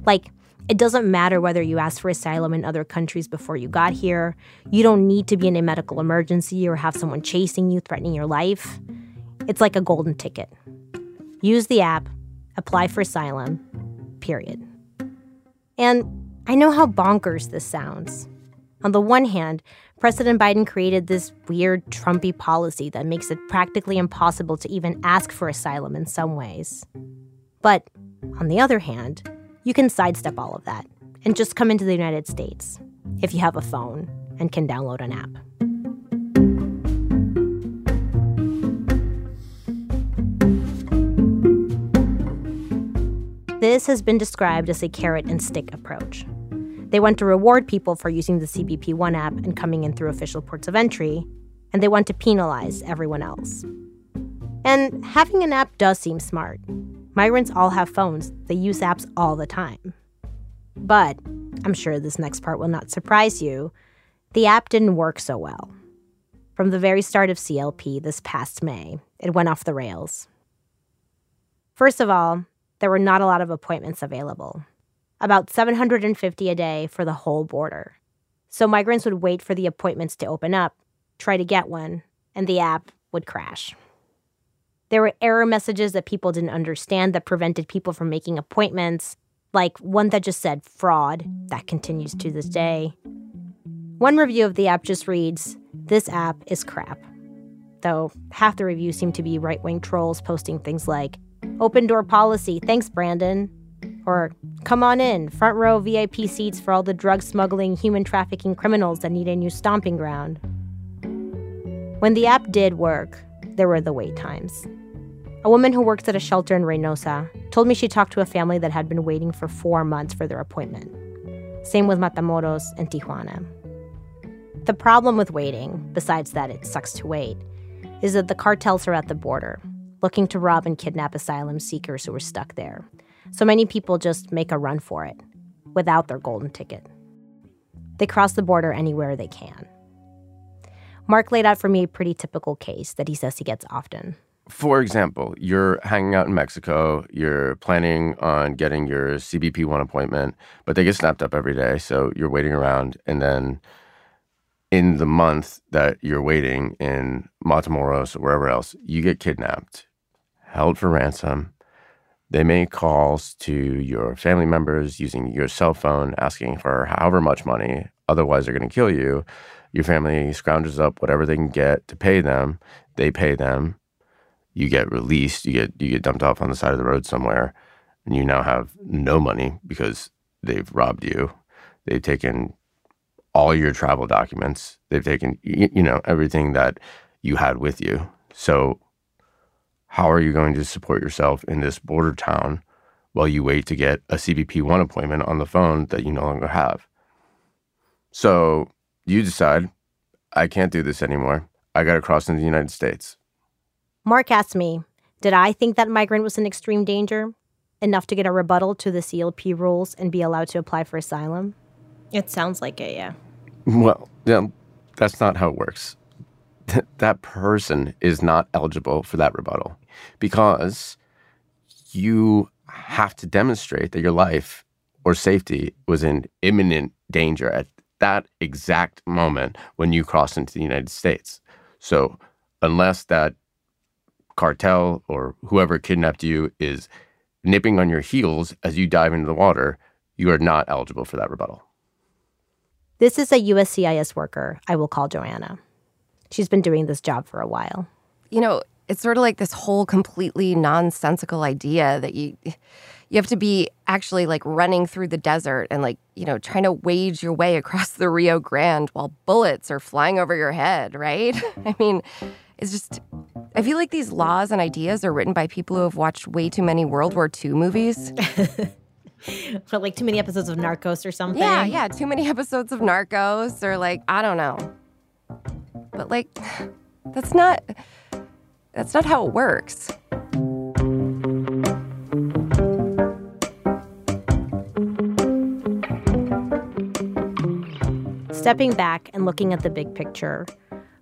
Like, it doesn't matter whether you asked for asylum in other countries before you got here. You don't need to be in a medical emergency or have someone chasing you, threatening your life. It's like a golden ticket. Use the app, apply for asylum, period. And I know how bonkers this sounds. On the one hand, President Biden created this weird Trumpy policy that makes it practically impossible to even ask for asylum in some ways. But on the other hand, you can sidestep all of that and just come into the United States if you have a phone and can download an app. This has been described as a carrot and stick approach. They want to reward people for using the CBP One app and coming in through official ports of entry, and they want to penalize everyone else. And having an app does seem smart. Migrants all have phones, they use apps all the time. But I'm sure this next part will not surprise you. The app didn't work so well. From the very start of CLP this past May, it went off the rails. First of all, there were not a lot of appointments available about 750 a day for the whole border. So migrants would wait for the appointments to open up, try to get one, and the app would crash. There were error messages that people didn't understand that prevented people from making appointments, like one that just said fraud, that continues to this day. One review of the app just reads, This app is crap. Though half the reviews seem to be right wing trolls posting things like, Open door policy, thanks, Brandon. Or, come on in, front row VIP seats for all the drug smuggling, human trafficking criminals that need a new stomping ground. When the app did work, there were the wait times. A woman who works at a shelter in Reynosa told me she talked to a family that had been waiting for four months for their appointment. Same with Matamoros and Tijuana. The problem with waiting, besides that it sucks to wait, is that the cartels are at the border, looking to rob and kidnap asylum seekers who are stuck there so many people just make a run for it without their golden ticket. They cross the border anywhere they can. Mark laid out for me a pretty typical case that he says he gets often. For example, you're hanging out in Mexico, you're planning on getting your CBP1 appointment, but they get snapped up every day. So you're waiting around. And then in the month that you're waiting in Matamoros or wherever else, you get kidnapped, held for ransom. They make calls to your family members using your cell phone, asking for however much money. Otherwise, they're going to kill you. Your family scrounges up whatever they can get to pay them. They pay them you get released, you get you get dumped off on the side of the road somewhere, and you now have no money because they've robbed you. They've taken all your travel documents. They've taken you know everything that you had with you. So how are you going to support yourself in this border town while you wait to get a CBP1 appointment on the phone that you no longer have? So you decide, I can't do this anymore. I got to cross into the United States. Mark asked me, did I think that migrant was in extreme danger? Enough to get a rebuttal to the CLP rules and be allowed to apply for asylum? It sounds like it, yeah. Well, yeah, that's not how it works. that person is not eligible for that rebuttal because you have to demonstrate that your life or safety was in imminent danger at that exact moment when you cross into the United States. So, unless that cartel or whoever kidnapped you is nipping on your heels as you dive into the water, you are not eligible for that rebuttal. This is a USCIS worker I will call Joanna. She's been doing this job for a while. You know, it's sort of like this whole completely nonsensical idea that you you have to be actually like running through the desert and like, you know, trying to wage your way across the Rio Grande while bullets are flying over your head, right? I mean, it's just I feel like these laws and ideas are written by people who have watched way too many World War II movies. but like too many episodes of Narcos or something. Yeah, yeah, too many episodes of Narcos or like I don't know. But like that's not that's not how it works. Stepping back and looking at the big picture,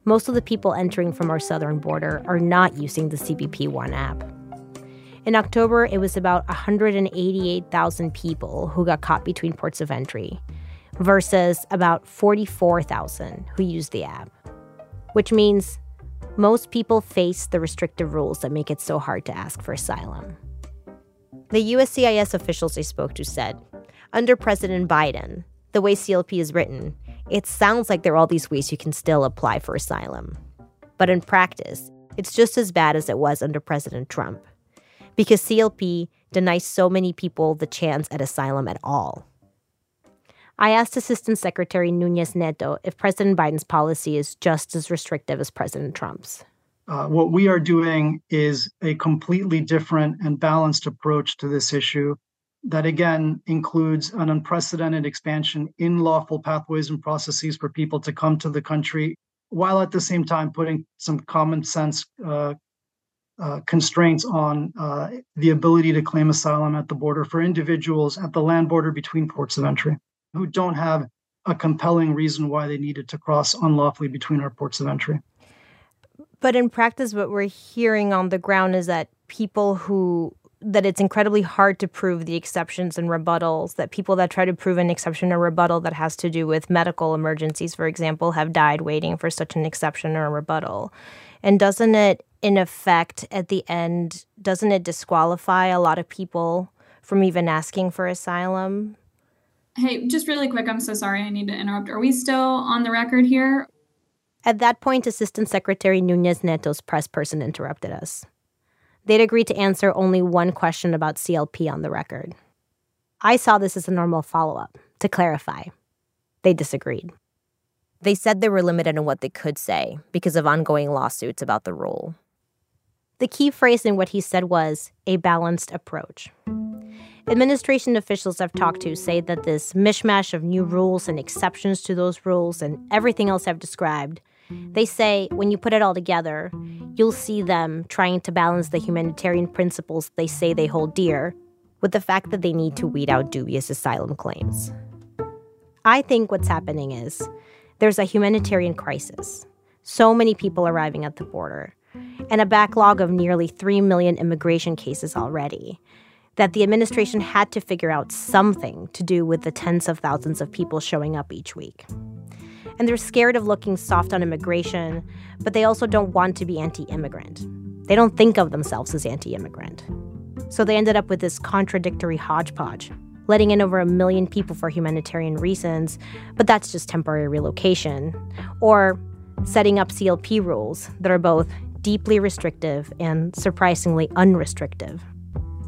most of the people entering from our southern border are not using the CBP One app. In October, it was about 188,000 people who got caught between ports of entry, versus about 44,000 who used the app, which means most people face the restrictive rules that make it so hard to ask for asylum. The USCIS officials I spoke to said, under President Biden, the way CLP is written, it sounds like there are all these ways you can still apply for asylum. But in practice, it's just as bad as it was under President Trump. Because CLP denies so many people the chance at asylum at all. I asked Assistant Secretary Nunez Neto if President Biden's policy is just as restrictive as President Trump's. Uh, what we are doing is a completely different and balanced approach to this issue that again includes an unprecedented expansion in lawful pathways and processes for people to come to the country, while at the same time putting some common sense uh, uh, constraints on uh, the ability to claim asylum at the border for individuals at the land border between ports of entry who don't have a compelling reason why they needed to cross unlawfully between our ports of entry. But in practice, what we're hearing on the ground is that people who that it's incredibly hard to prove the exceptions and rebuttals that people that try to prove an exception or rebuttal that has to do with medical emergencies for example have died waiting for such an exception or a rebuttal. And doesn't it in effect at the end doesn't it disqualify a lot of people from even asking for asylum? Hey just really quick i'm so sorry i need to interrupt. Are we still on the record here? At that point assistant secretary nunez neto's press person interrupted us They'd agreed to answer only one question about CLP on the record. I saw this as a normal follow up, to clarify. They disagreed. They said they were limited in what they could say because of ongoing lawsuits about the rule. The key phrase in what he said was a balanced approach. Administration officials I've talked to say that this mishmash of new rules and exceptions to those rules and everything else I've described they say when you put it all together, you'll see them trying to balance the humanitarian principles they say they hold dear with the fact that they need to weed out dubious asylum claims. I think what's happening is there's a humanitarian crisis. So many people arriving at the border, and a backlog of nearly 3 million immigration cases already, that the administration had to figure out something to do with the tens of thousands of people showing up each week. And they're scared of looking soft on immigration, but they also don't want to be anti immigrant. They don't think of themselves as anti immigrant. So they ended up with this contradictory hodgepodge, letting in over a million people for humanitarian reasons, but that's just temporary relocation. Or setting up CLP rules that are both deeply restrictive and surprisingly unrestrictive.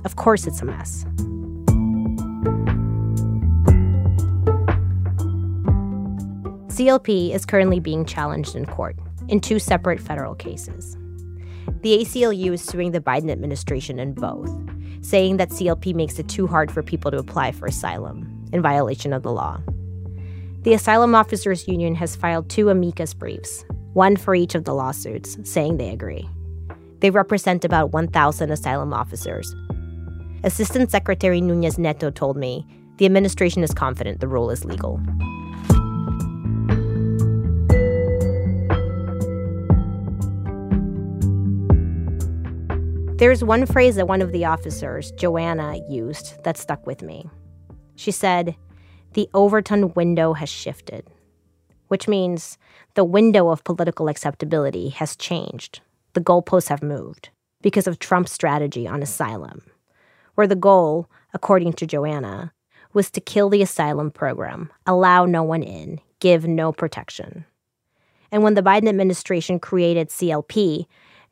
Of course, it's a mess. CLP is currently being challenged in court in two separate federal cases. The ACLU is suing the Biden administration in both, saying that CLP makes it too hard for people to apply for asylum in violation of the law. The Asylum Officers Union has filed two amicus briefs, one for each of the lawsuits, saying they agree. They represent about 1,000 asylum officers. Assistant Secretary Nunez Neto told me the administration is confident the rule is legal. There's one phrase that one of the officers, Joanna, used that stuck with me. She said, The Overton window has shifted, which means the window of political acceptability has changed. The goalposts have moved because of Trump's strategy on asylum, where the goal, according to Joanna, was to kill the asylum program, allow no one in, give no protection. And when the Biden administration created CLP,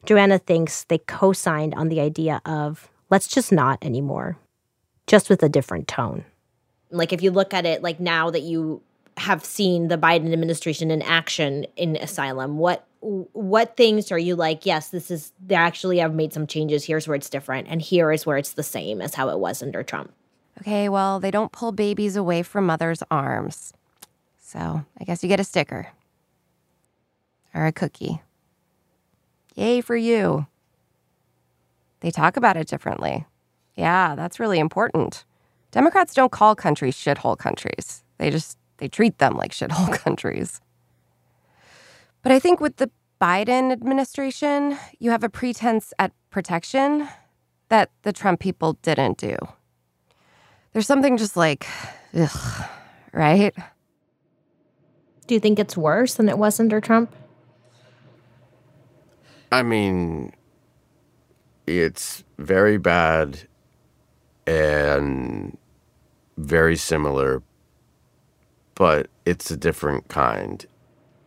Joanna thinks they co signed on the idea of let's just not anymore, just with a different tone. Like, if you look at it, like now that you have seen the Biden administration in action in asylum, what what things are you like yes this is they actually have made some changes here's where it's different and here is where it's the same as how it was under trump Okay, well, they don't pull babies away from mothers' arms. So I guess you get a sticker or a cookie. Yay for you. They talk about it differently. Yeah, that's really important. Democrats don't call countries shithole countries. They just they treat them like shithole countries. But I think with the Biden administration, you have a pretense at protection that the Trump people didn't do. There's something just like, ugh, right? do you think it's worse than it was under trump I mean, it's very bad and very similar, but it's a different kind.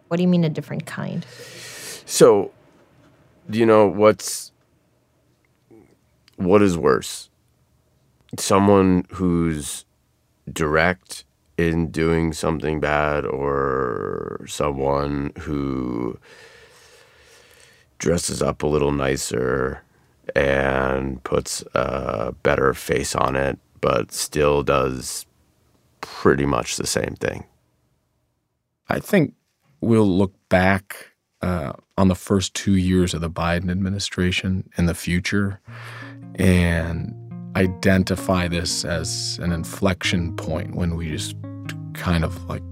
what do you mean a different kind So, do you know what's what is worse? Someone who's direct in doing something bad or someone who dresses up a little nicer and puts a better face on it but still does pretty much the same thing. I think we'll look back uh, on the first two years of the Biden administration in the future and identify this as an inflection point when we just kind of like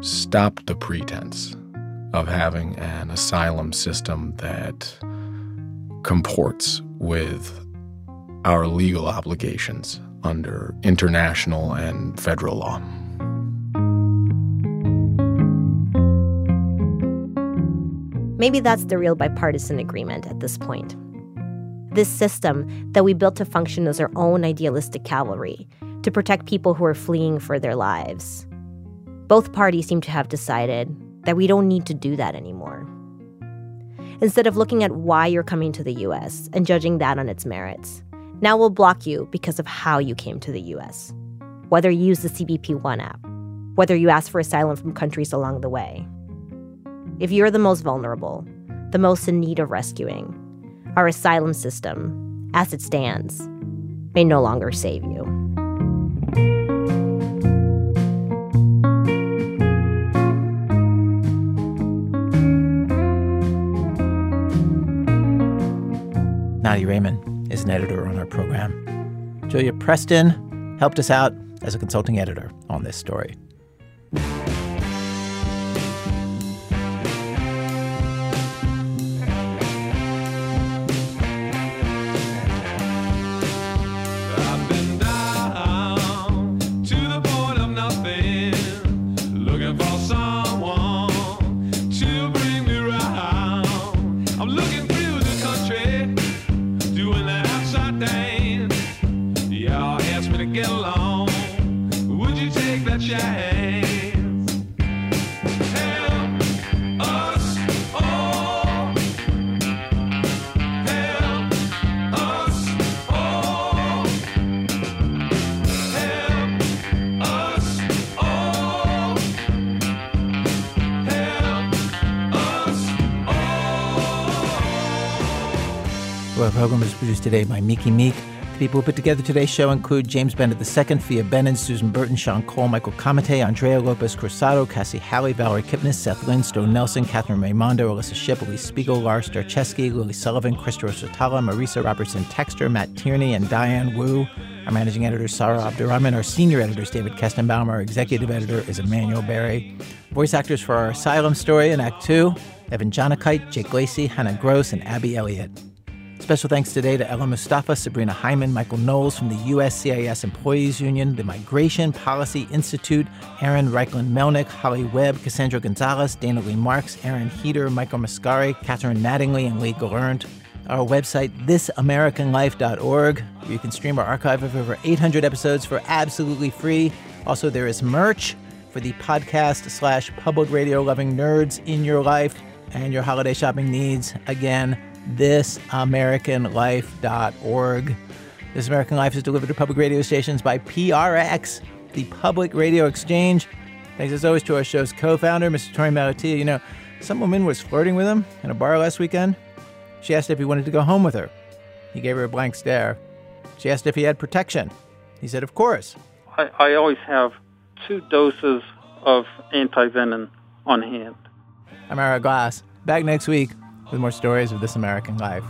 stop the pretense of having an asylum system that comports with our legal obligations under international and federal law. Maybe that's the real bipartisan agreement at this point. This system that we built to function as our own idealistic cavalry to protect people who are fleeing for their lives. Both parties seem to have decided that we don't need to do that anymore. Instead of looking at why you're coming to the US and judging that on its merits, now we'll block you because of how you came to the US. Whether you use the CBP One app, whether you ask for asylum from countries along the way. If you're the most vulnerable, the most in need of rescuing, our asylum system, as it stands, may no longer save you. Nadia Reiman is an editor on our program. Julia Preston helped us out as a consulting editor on this story. Today by Miki Meek. The people who put together today's show include James Bennett II, Fia Bennett, Susan Burton, Sean Cole, Michael Comite, Andrea Lopez Cruzado, Cassie Howley, Valerie Kipnis, Seth Lind, Stone Nelson, Catherine Raimondo, Alissa Shipp, Elise Spiegel, Lars Starcheski, Lily Sullivan, Christopher Swetala, Marisa Robertson Textor, Matt Tierney, and Diane Wu. Our managing editor Sarah Abdurrahman. Our senior editor is David Kestenbaum. Our executive editor is Emanuele Berry. Voice actors for our asylum story in Act Two Evan Jonigkeit, Jake Lacey, Hannah Gross, and Abby Elliott. Special thanks today to Ella Mustafa, Sabrina Hyman, Michael Knowles from the USCIS Employees Union, the Migration Policy Institute, Aaron Reichlin Melnick, Holly Webb, Cassandra Gonzalez, Dana Leigh Marks, Aaron Heater, Michael Mascari, Catherine Mattingly, and Lee Gallant. Our website, thisamericanlife.org, where you can stream our archive of over 800 episodes for absolutely free. Also, there is merch for the podcast slash public radio loving nerds in your life and your holiday shopping needs. Again, thisamericanlife.org. This American Life is delivered to public radio stations by PRX, the Public Radio Exchange. Thanks as always to our show's co-founder, Mr. Torey Malatia. You know, some woman was flirting with him in a bar last weekend. She asked if he wanted to go home with her. He gave her a blank stare. She asked if he had protection. He said, of course. I, I always have two doses of antivenin on hand. I'm Ira Glass. Back next week with more stories of This American Life.